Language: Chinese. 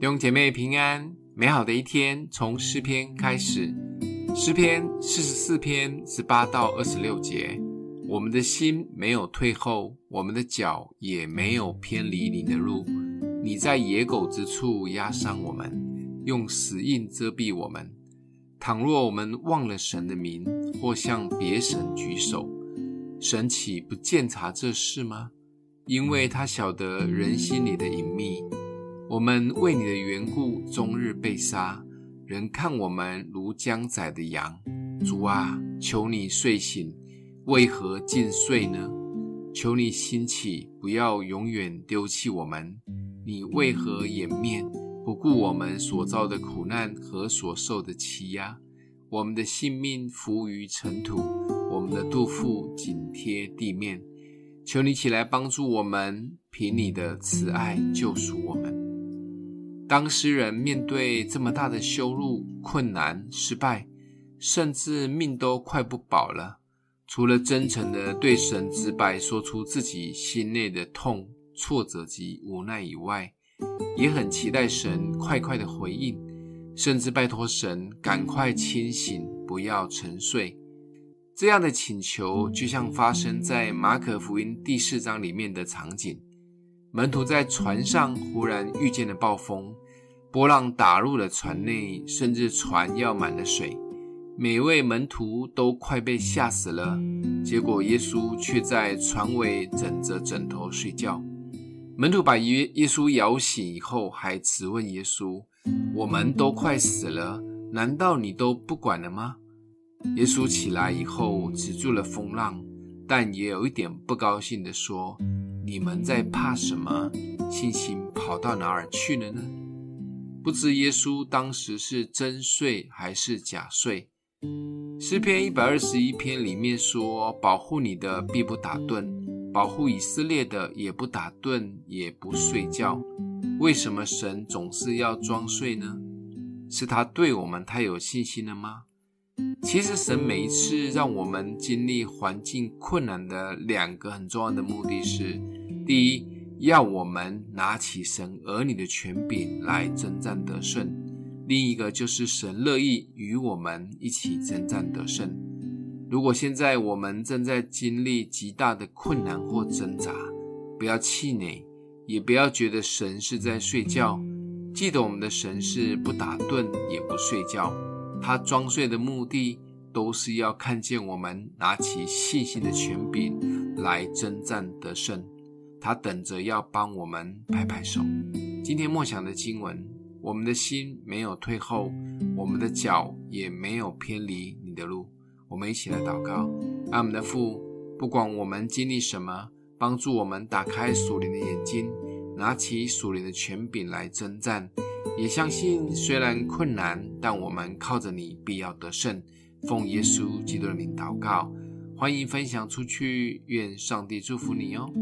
弟兄姐妹平安，美好的一天从诗篇开始。诗篇四十四篇十八到二十六节：我们的心没有退后，我们的脚也没有偏离你的路。你在野狗之处压伤我们，用死印遮蔽我们。倘若我们忘了神的名，或向别神举手，神岂不鉴察这事吗？因为他晓得人心里的隐秘。我们为你的缘故，终日被杀，人看我们如将宰的羊。主啊，求你睡醒，为何竟睡呢？求你兴起，不要永远丢弃我们。你为何掩面，不顾我们所遭的苦难和所受的欺压？我们的性命伏于尘土，我们的肚腹紧贴地面。求你起来帮助我们，凭你的慈爱救赎我们。当诗人面对这么大的羞辱、困难、失败，甚至命都快不保了，除了真诚的对神直白说出自己心内的痛、挫折及无奈以外，也很期待神快快的回应，甚至拜托神赶快清醒，不要沉睡。这样的请求，就像发生在马可福音第四章里面的场景。门徒在船上忽然遇见了暴风，波浪打入了船内，甚至船要满了水。每位门徒都快被吓死了。结果耶稣却在船尾枕着枕头睡觉。门徒把耶耶稣摇醒以后，还质问耶稣：“我们都快死了，难道你都不管了吗？”耶稣起来以后止住了风浪，但也有一点不高兴地说。你们在怕什么？信心跑到哪儿去了呢？不知耶稣当时是真睡还是假睡。诗篇一百二十一篇里面说：“保护你的必不打盹，保护以色列的也不打盹，也不睡觉。”为什么神总是要装睡呢？是他对我们太有信心了吗？其实，神每一次让我们经历环境困难的两个很重要的目的是：第一，要我们拿起神儿女的权柄来征战得胜；另一个就是神乐意与我们一起征战得胜。如果现在我们正在经历极大的困难或挣扎，不要气馁，也不要觉得神是在睡觉。记得我们的神是不打盹也不睡觉。他装睡的目的，都是要看见我们拿起信心的权柄来征战得胜。他等着要帮我们拍拍手。今天默想的经文：我们的心没有退后，我们的脚也没有偏离你的路。我们一起来祷告：阿们的父，不管我们经历什么，帮助我们打开属灵的眼睛，拿起属灵的权柄来征战。也相信，虽然困难，但我们靠着你必要得胜。奉耶稣基督的名祷告，欢迎分享出去，愿上帝祝福你哦。